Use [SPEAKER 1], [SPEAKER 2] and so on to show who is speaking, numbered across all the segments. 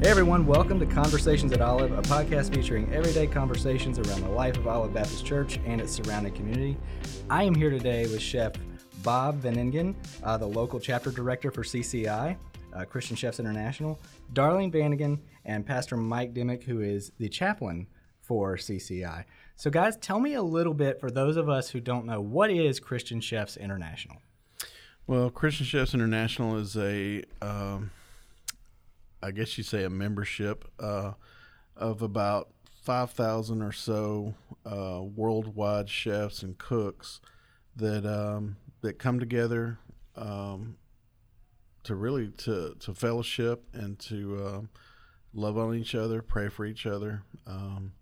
[SPEAKER 1] Hey everyone, welcome to Conversations at Olive, a podcast featuring everyday conversations around the life of Olive Baptist Church and its surrounding community. I am here today with Chef Bob Veningen, uh, the local chapter director for CCI, uh, Christian Chefs International, Darlene Bannigan, and Pastor Mike Dimmick, who is the chaplain for CCI. So, guys, tell me a little bit for those of us who don't know what is Christian Chefs International.
[SPEAKER 2] Well, Christian Chefs International is a um, I guess you say a membership uh, of about 5,000 or so uh, worldwide chefs and cooks that um, that come together um, to really to, to fellowship and to uh, love on each other, pray for each other, um,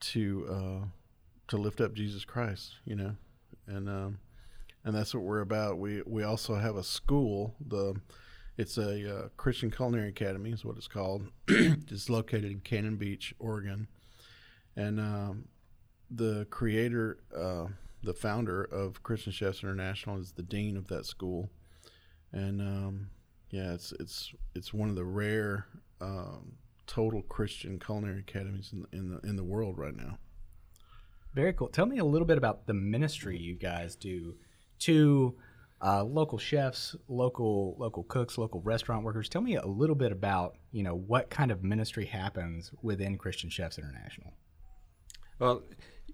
[SPEAKER 2] to uh, to lift up Jesus Christ, you know, and um, and that's what we're about. We we also have a school the it's a uh, Christian Culinary Academy, is what it's called. it's located in Cannon Beach, Oregon, and um, the creator, uh, the founder of Christian Chefs International, is the dean of that school, and um, yeah, it's it's it's one of the rare um, total Christian culinary academies in, the, in the in the world right now.
[SPEAKER 1] Very cool. Tell me a little bit about the ministry you guys do to uh, local chefs, local local cooks, local restaurant workers. Tell me a little bit about you know what kind of ministry happens within Christian Chefs International.
[SPEAKER 3] Well,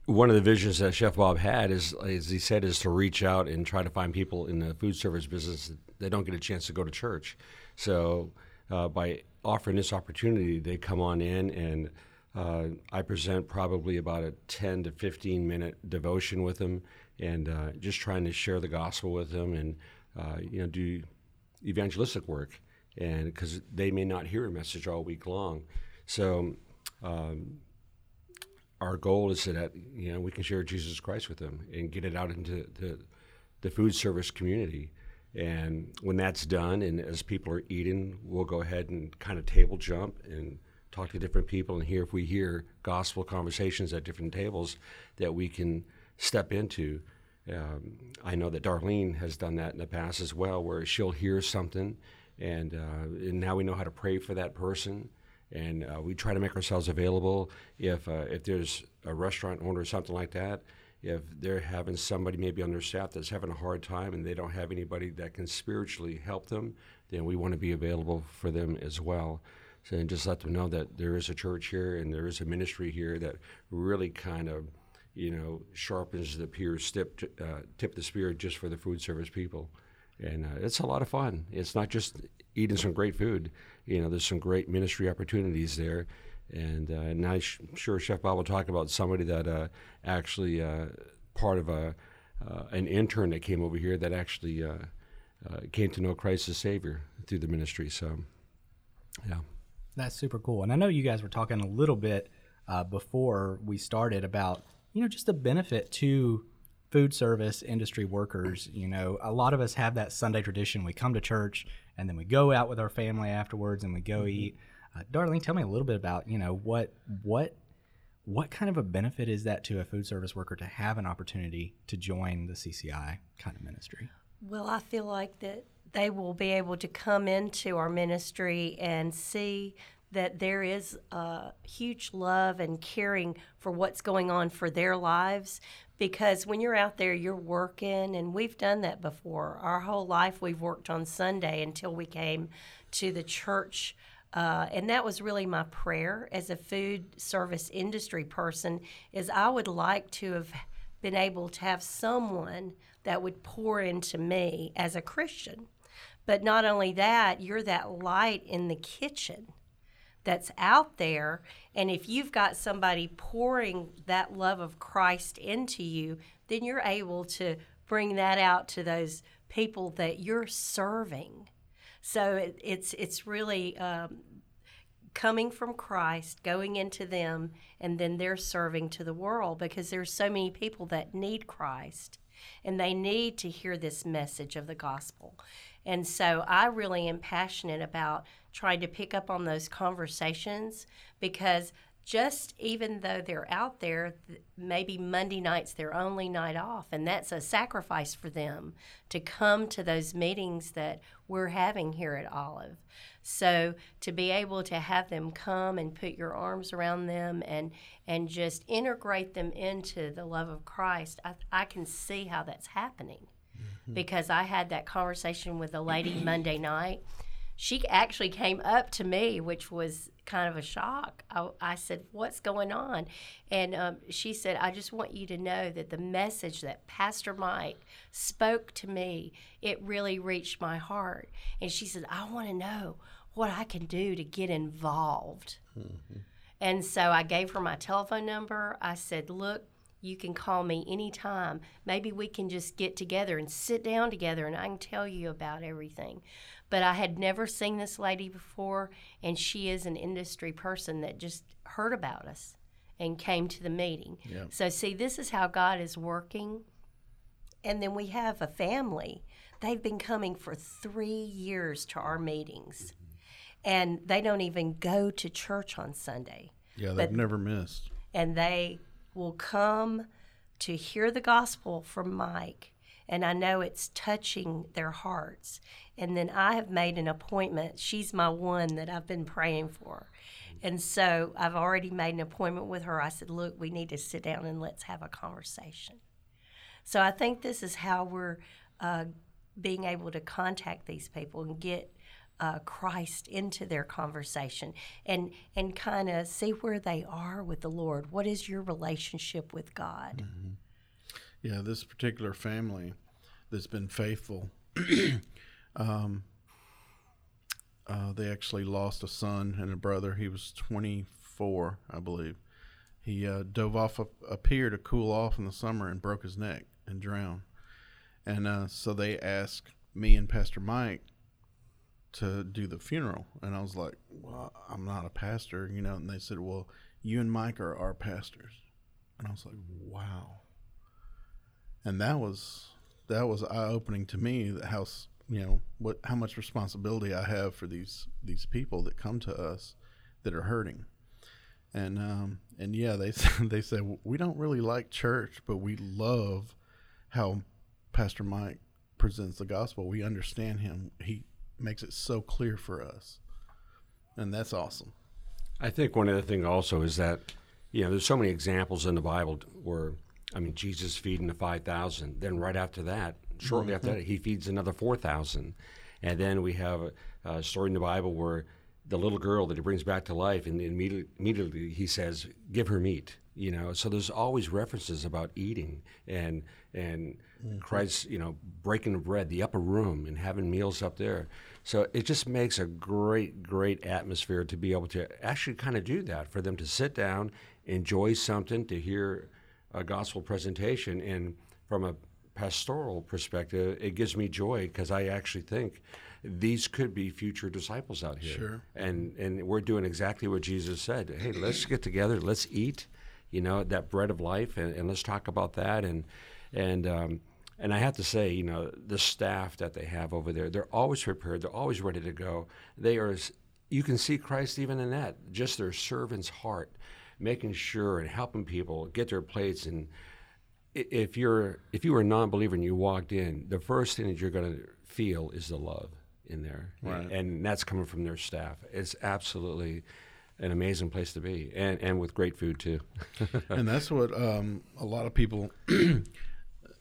[SPEAKER 3] one of the visions that Chef Bob had is, as he said, is to reach out and try to find people in the food service business that don't get a chance to go to church. So uh, by offering this opportunity, they come on in and. Uh, I present probably about a 10 to 15 minute devotion with them and uh, just trying to share the gospel with them and uh, you know do evangelistic work. And because they may not hear a message all week long. So um, our goal is that you know we can share Jesus Christ with them and get it out into the, the food service community. And when that's done and as people are eating we'll go ahead and kind of table jump and talk to different people and hear if we hear gospel conversations at different tables that we can step into. Um, I know that Darlene has done that in the past as well, where she'll hear something, and, uh, and now we know how to pray for that person, and uh, we try to make ourselves available if uh, if there's a restaurant owner or something like that. If they're having somebody maybe on their staff that's having a hard time and they don't have anybody that can spiritually help them, then we want to be available for them as well. So, and just let them know that there is a church here and there is a ministry here that really kind of you know, sharpens the peer's tip, uh, tip the spear just for the food service people. And uh, it's a lot of fun. It's not just eating some great food. You know, there's some great ministry opportunities there. And, uh, and I'm sure Chef Bob will talk about somebody that uh, actually uh, part of a uh, an intern that came over here that actually came to know Christ as Savior through the ministry. So, yeah.
[SPEAKER 1] That's super cool. And I know you guys were talking a little bit before we started about you know, just the benefit to food service industry workers. You know, a lot of us have that Sunday tradition. We come to church and then we go out with our family afterwards and we go mm-hmm. eat. Uh, Darlene, tell me a little bit about you know what what what kind of a benefit is that to a food service worker to have an opportunity to join the CCI kind of ministry?
[SPEAKER 4] Well, I feel like that they will be able to come into our ministry and see that there is a huge love and caring for what's going on for their lives. Because when you're out there you're working and we've done that before. Our whole life we've worked on sunday until we came to the church uh, and that was really my prayer as a food service industry person is i would like to have been able to have someone that would pour into me as a christian but not only that you're that light in the kitchen that's out there. And if you've got somebody pouring that love of Christ into you, then you're able to bring that out to those people that you're serving. So it, it's it's really um, coming from Christ, going into them, and then they're serving to the world because there's so many people that need Christ and they need to hear this message of the gospel. And so I really am passionate about trying to pick up on those conversations because just even though they're out there, maybe Monday night's their only night off, and that's a sacrifice for them to come to those meetings that we're having here at Olive. So to be able to have them come and put your arms around them and and just integrate them into the love of Christ, I, I can see how that's happening mm-hmm. because I had that conversation with a lady Monday night. She actually came up to me, which was kind of a shock. I, I said, What's going on? And um, she said, I just want you to know that the message that Pastor Mike spoke to me, it really reached my heart. And she said, I want to know what I can do to get involved. And so I gave her my telephone number. I said, Look, you can call me anytime. Maybe we can just get together and sit down together and I can tell you about everything. But I had never seen this lady before, and she is an industry person that just heard about us and came to the meeting.
[SPEAKER 2] Yeah.
[SPEAKER 4] So, see, this is how God is working. And then we have a family. They've been coming for three years to our meetings, and they don't even go to church on Sunday
[SPEAKER 2] Yeah, they've
[SPEAKER 4] But-
[SPEAKER 2] never missed.
[SPEAKER 4] and they will come to hear the gospel from Mike. And I know it's touching their hearts. And then I have made an appointment. She's my one that I've been praying for. And so I've already made an appointment with her. I said, Look, we need to sit down and let's have a conversation. So I think this is how we're uh, being able to contact these people and get uh, Christ into their conversation and and kind of see where they are with the Lord. What is your relationship with God?
[SPEAKER 2] Yeah, this particular family that's been faithful, um, uh, they actually lost a son and a brother. He was 24, I believe. He uh, dove off a, a pier to cool off in the summer and broke his neck and drowned. And uh, so they asked me and Pastor Mike to do the funeral. And I was like, well, I'm not a pastor, you know. And they said, well, you and Mike are our pastors. And I was like, wow and that was that was eye opening to me. How you know what how much responsibility I have for these these people that come to us that are hurting, and um, and yeah, they said they said we don't really like church, but we love how Pastor Mike presents the gospel. We understand him. He makes it so clear for us, and that's awesome.
[SPEAKER 3] I think one other thing also is that, you know, there's so many examples in the Bible where, I mean, Jesus feeding the 5,000. Then right after that, shortly after mm-hmm. that, he feeds another 4,000. And then we have a, a story in the Bible where the little girl that he brings back to life, and immediately, immediately he says, give her meat. You know, so there's always references about eating and and mm-hmm. Christ, you know, breaking the bread, the upper room, and having meals up there. So it just makes a great, great atmosphere to be able to actually kind of do that for them to sit down, enjoy something, to hear a gospel presentation, and from a pastoral perspective, it gives me joy because I actually think these could be future disciples out here.
[SPEAKER 2] Sure.
[SPEAKER 3] And and we're doing exactly what Jesus said. Hey, let's get together, let's eat, you know, that bread of life, and, and let's talk about that. And and um, and I have to say, you know, the staff that they have over there, they're always prepared. They're always ready to go. They are. You can see Christ even in that. Just their servant's heart, making sure and helping people get their plates and if you're if you were a non-believer and you walked in, the first thing that you're going to feel is the love in there,
[SPEAKER 2] Right.
[SPEAKER 3] and that's coming from their staff. It's absolutely an amazing place to be, and and with great food too.
[SPEAKER 2] and that's what um, a lot of people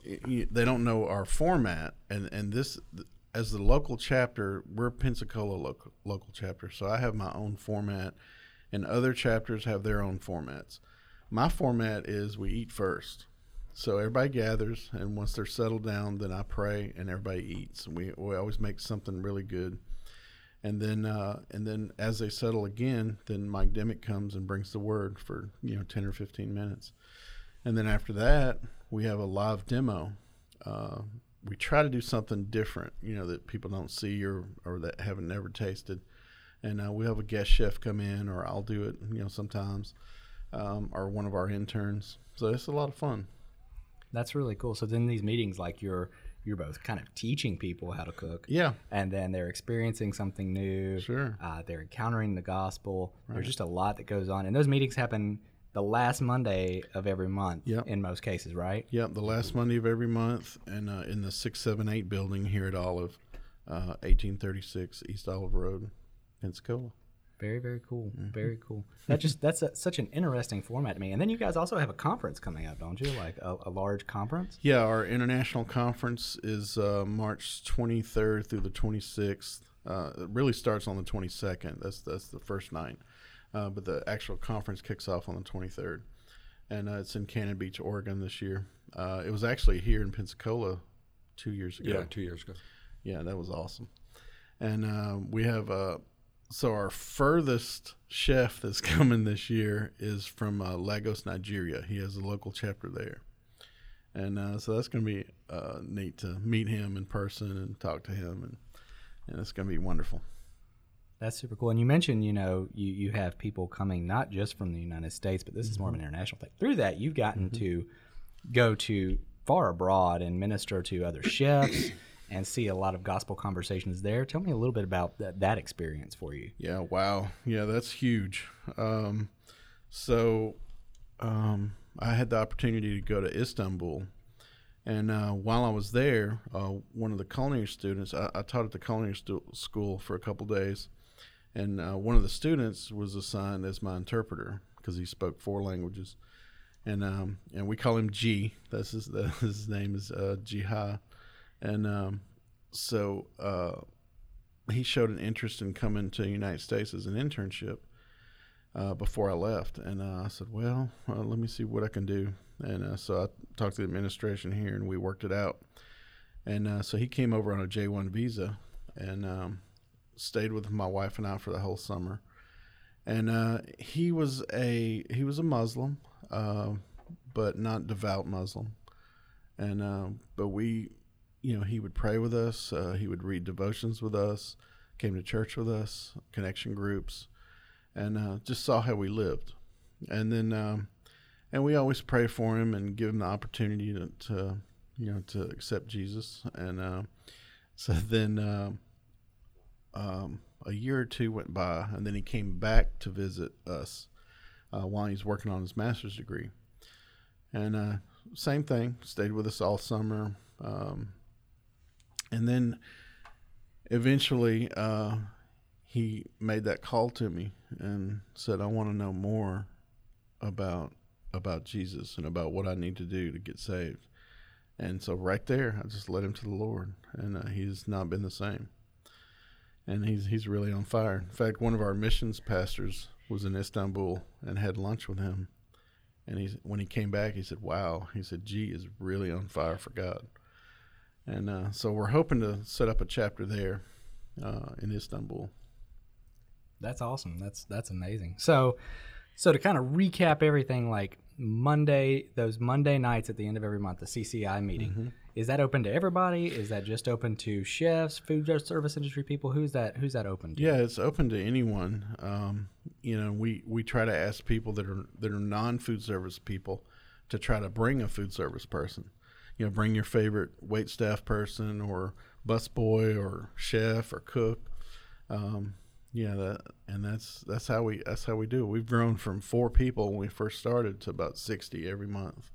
[SPEAKER 2] they don't know our format and and this as the local chapter we're pensacola local, local chapter so i have my own format and other chapters have their own formats my format is we eat first so everybody gathers and once they're settled down then i pray and everybody eats we, we always make something really good and then uh, and then as they settle again, then Mike Demick comes and brings the word for you know ten or fifteen minutes, and then after that we have a live demo. Uh, we try to do something different, you know, that people don't see or or that haven't never tasted, and uh, we have a guest chef come in, or I'll do it, you know, sometimes, um, or one of our interns. So it's a lot of fun.
[SPEAKER 1] That's really cool. So then these meetings, like you're you're both kind of teaching people how to cook.
[SPEAKER 2] Yeah.
[SPEAKER 1] And then they're experiencing something new.
[SPEAKER 2] Sure.
[SPEAKER 1] Uh, they're encountering the gospel. There's just a lot that goes on. And those meetings happen the last Monday of every month
[SPEAKER 2] Yep.
[SPEAKER 1] in most cases, right?
[SPEAKER 2] Yep, the last Monday of every month, and uh, in the six seven eight building here at Olive, uh, eighteen thirty six East Olive Road, Pensacola.
[SPEAKER 1] Very, very cool.
[SPEAKER 2] Mm-hmm.
[SPEAKER 1] Very cool. That just that's a, such an interesting format to me. And then you guys also have a conference coming up, don't you? Like a, a large conference.
[SPEAKER 2] Yeah, our international conference is uh, March twenty third through the twenty sixth. Uh, it really starts on the twenty second. That's that's the first night, uh, but the actual conference kicks off on the twenty third, and uh, it's in Cannon Beach, Oregon this year. Uh, it was actually here in Pensacola two years ago.
[SPEAKER 3] Yeah, two years ago.
[SPEAKER 2] Yeah, that was awesome. And uh, we have uh, so our furthest chef that's coming this year is from uh, Lagos, Nigeria. He has a local chapter there, and uh, so that's going to be uh, neat to meet him in person and talk to him, and and it's going to be wonderful.
[SPEAKER 1] That's super cool. And you mentioned, you know, you, you have people coming not just from the United States, but this is more of an international thing. Through that, you've gotten to go to far abroad and minister to other chefs and see a lot of gospel conversations there. Tell me a little bit about that, that experience for you.
[SPEAKER 2] Yeah, wow. Yeah, that's huge. Um, so um, I had the opportunity to go to Istanbul. And uh, while I was there, uh, one of the culinary students, I, I taught at the culinary stu- school for a couple days. And uh, one of the students was assigned as my interpreter because he spoke four languages. And um, and we call him G. That's his, that's his name is uh. And um, so uh, he showed an interest in coming to the United States as an internship uh, before I left, and uh, I said, "Well, uh, let me see what I can do." And uh, so I talked to the administration here, and we worked it out. And uh, so he came over on a J one visa, and um, stayed with my wife and I for the whole summer. And he was a he was a Muslim, but not devout Muslim. And but we you know, he would pray with us. Uh, he would read devotions with us. Came to church with us, connection groups, and uh, just saw how we lived. And then, um, and we always pray for him and give him the opportunity to, to you know, to accept Jesus. And uh, so then, um, um, a year or two went by, and then he came back to visit us uh, while he's working on his master's degree. And uh, same thing, stayed with us all summer. Um, and then eventually uh, he made that call to me and said i want to know more about about jesus and about what i need to do to get saved. And so right there i just led him to the lord and uh, he's not been the same. And he's he's really on fire. In fact one of our missions pastors was in istanbul and had lunch with him. And he's when he came back he said wow. He said g is really on fire for god and uh, so we're hoping to set up a chapter there uh, in Istanbul.
[SPEAKER 1] That's awesome. That's that's amazing. So, so to kind of recap everything, like Monday, those Monday nights at the end of every month, the CCI meeting, is that open to everybody? Is that just open to chefs, food service industry people? Who's that? Who's that open to?
[SPEAKER 2] Yeah, it's open to anyone. Um, you know, we, we try to ask people that are that are non food service people to try to bring a food service person. You know, bring your favorite wait staff person or busboy or chef or cook. Um, yeah, that and that's that's how we that's how we do it. We've grown from four people when we first started to about sixty every month.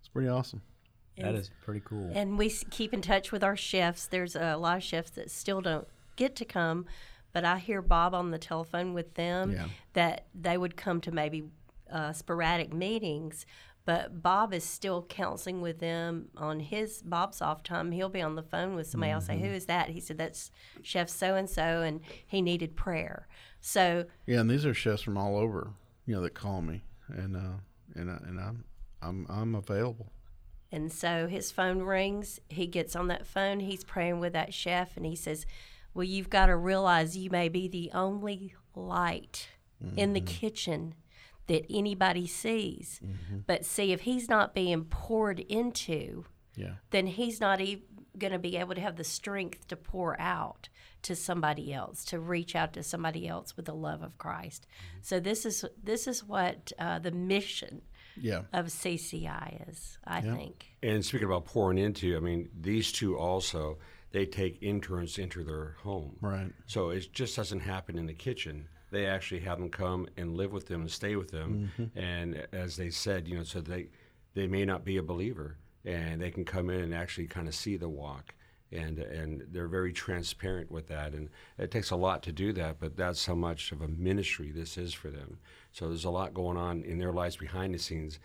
[SPEAKER 2] It's pretty awesome.
[SPEAKER 1] that is pretty cool.
[SPEAKER 4] And we keep in touch with our chefs. There's a lot of chefs that still don't get to come, but I hear Bob on the telephone with them
[SPEAKER 2] Yeah.
[SPEAKER 4] that they would come to maybe uh, sporadic meetings. But Bob is still counseling with them on his Bob's off time. He'll be on the phone with somebody. I'll say, mm-hmm. "Who is that?" He said, "That's Chef so and so," and he needed prayer. So
[SPEAKER 2] Yeah, and these are chefs from all over, you know, that call me, and uh, and I, and I'm I'm I'm available.
[SPEAKER 4] And so his phone rings. He gets on that phone. He's praying with that chef, and he says, Well, you've got to realize you may be the only light in the mm-hmm. kitchen that anybody sees. But see, if he's not being poured into,
[SPEAKER 2] Yeah,
[SPEAKER 4] then he's not even going to be able to have the strength to pour out to somebody else to reach out to somebody else with the love of christ so this is this is what uh, the mission
[SPEAKER 2] Yeah.
[SPEAKER 4] of CCI is, I think.
[SPEAKER 3] And speaking about pouring into, I mean, these two also, they take interns into their home.
[SPEAKER 2] Right.
[SPEAKER 3] So it just doesn't happen in the kitchen. They actually have them come and live with them and stay with them. And as they said, you know, so they they may not be a believer, and they can come in and actually kind of see the walk. And, and they're very transparent with that. And it takes a lot to do that, but that's how much of a ministry this is for them. So there's a lot going on in their lives behind the scenes.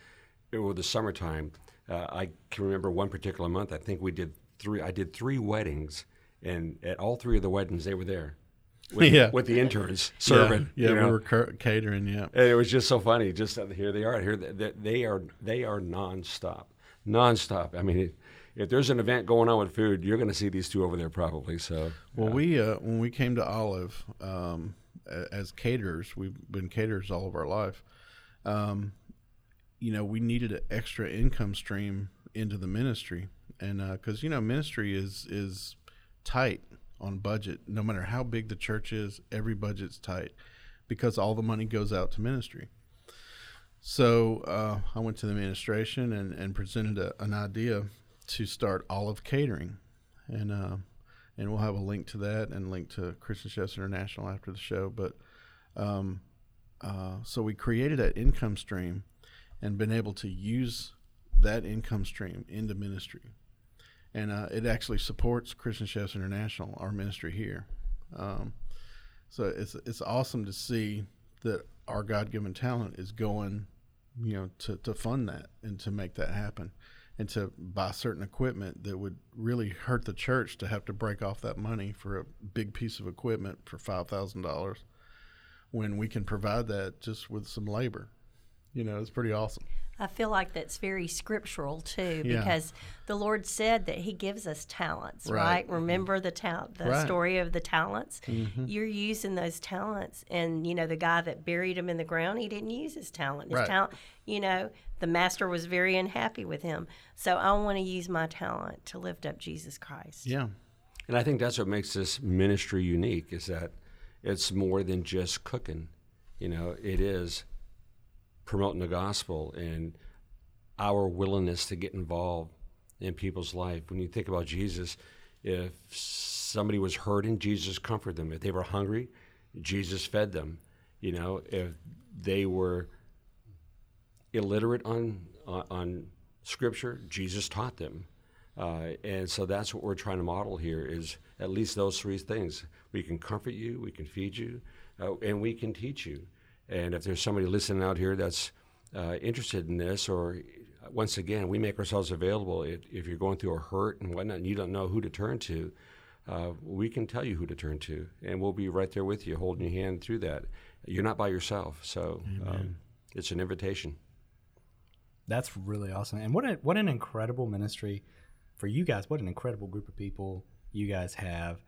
[SPEAKER 3] Over the summertime, uh, I can remember one particular month, I think we did three, I did three weddings, and at all three of the weddings, they were there with,
[SPEAKER 2] Yeah.
[SPEAKER 3] with the interns serving.
[SPEAKER 2] Yeah,
[SPEAKER 3] you
[SPEAKER 2] we were catering. Yeah.
[SPEAKER 3] And it was just so funny. Just here they are. Here they, they are. They are nonstop, nonstop. I mean, if there's an event going on with food, you're going to see these two over there probably. So
[SPEAKER 2] Well, we uh, when we came to Olive um, as caterers, we've been caterers all of our life. Um, you know, we needed an extra income stream into the ministry, and because you know, ministry is is tight on budget. No matter how big the church is, every budget's tight because all the money goes out to ministry. So uh, I went to the administration and, and presented a, an idea to start Olive Catering, and uh, and we'll have a link to that and link to Christian Chefs International after the show. But um, uh, so we created that income stream and been able to use that income stream into ministry, and uh, it actually supports Christian Chefs International, our ministry here. Um, so it's it's awesome to see that our God given talent is going, you know, to, to fund that and to make that happen and to buy certain equipment that would really hurt the church to have to break off that money for a big piece of equipment for five thousand dollars when we can provide that just with some labor. You know, it's pretty awesome.
[SPEAKER 4] I feel like that's very scriptural too,
[SPEAKER 2] Yeah.
[SPEAKER 4] because the Lord said that He gives us talents,
[SPEAKER 2] Right.
[SPEAKER 4] right? Remember the talent, the
[SPEAKER 2] Right. Mm-hmm.
[SPEAKER 4] story of the talents. You're using those talents, and you know the guy that buried him in the ground, he didn't use his talent. His
[SPEAKER 2] Right.
[SPEAKER 4] talent, you know, the master was very unhappy with him. So I want to use my talent to lift up Jesus Christ.
[SPEAKER 2] Yeah.
[SPEAKER 3] And I think that's what makes this ministry unique is that it's more than just cooking. You know, it is promoting the gospel and our willingness to get involved in people's life. When you think about Jesus, if somebody was hurting, Jesus comforted them. If they were hungry, Jesus fed them. You know, if they were illiterate on on, on scripture, Jesus taught them. Uh, and so that's what we're trying to model here is at least those three things. We can comfort you, we can feed you, uh, and we can teach you. And if there's somebody listening out here that's uh, interested in this, or once again, we make ourselves available. If, if you're going through a hurt and whatnot, and you don't know who to turn to, uh, we can tell you who to turn to, and we'll be right there with you, holding your hand through that. You're not by yourself, so um, it's an invitation.
[SPEAKER 1] That's really awesome. And what a, what an incredible ministry for you guys. What an incredible group of people you guys have.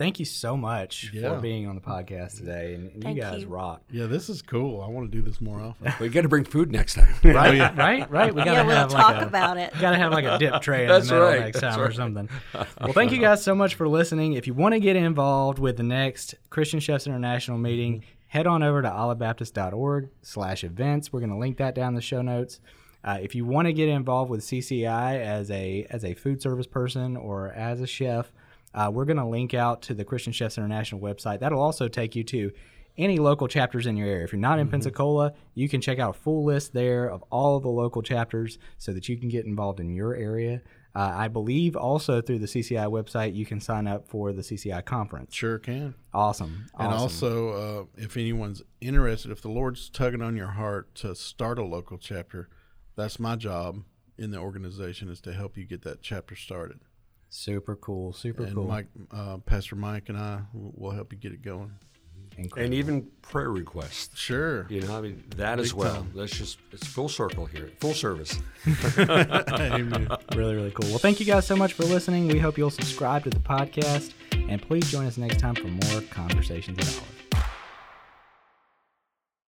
[SPEAKER 1] Thank you so much
[SPEAKER 2] Yeah.
[SPEAKER 1] for being on the podcast today. And, and
[SPEAKER 4] Thank
[SPEAKER 1] you guys
[SPEAKER 4] you.
[SPEAKER 1] rock.
[SPEAKER 2] Yeah, this is cool. I want to do this more often.
[SPEAKER 3] We got to bring food next time.
[SPEAKER 1] Right? right? Right? We gotta
[SPEAKER 4] Yeah, we'll
[SPEAKER 1] have
[SPEAKER 4] talk
[SPEAKER 1] like a,
[SPEAKER 4] about it.
[SPEAKER 1] Got to have like a dip tray in
[SPEAKER 3] That's
[SPEAKER 1] the middle
[SPEAKER 3] right,
[SPEAKER 1] next
[SPEAKER 3] that's
[SPEAKER 1] time or
[SPEAKER 3] right.
[SPEAKER 1] something. Well, thank you guys so much for listening. If you want to get involved with the next Christian Chefs International meeting, head on over to olivebaptist.org slash events. We're going to link that down in the show notes. Uh, if you want to get involved with CCI as a as a food service person or as a chef, uh, we're going to link out to the Christian Chefs International website. That'll also take you to any local chapters in your area. If you're not in Pensacola, you can check out a full list there of all of the local chapters so that you can get involved in your area. Uh, I believe also through the CCI website, you can sign up for the CCI conference.
[SPEAKER 2] Sure can.
[SPEAKER 1] Awesome.
[SPEAKER 2] And
[SPEAKER 1] awesome.
[SPEAKER 2] also, uh, if anyone's interested, if the Lord's tugging on your heart to start a local chapter, that's my job in the organization is to help you get that chapter started.
[SPEAKER 1] Super cool. Super
[SPEAKER 2] and
[SPEAKER 1] cool.
[SPEAKER 2] Mike, uh, Pastor Mike, and I will will help you get it going.
[SPEAKER 1] Incredible.
[SPEAKER 3] and even prayer requests.
[SPEAKER 2] Sure.
[SPEAKER 3] You know, I mean that as well.
[SPEAKER 2] time.
[SPEAKER 3] Let's just it's full circle here, full service.
[SPEAKER 2] Amen.
[SPEAKER 1] really, really cool. Well, thank you guys so much for listening. We hope you'll subscribe to the podcast and please join us next time for more conversations at Olive.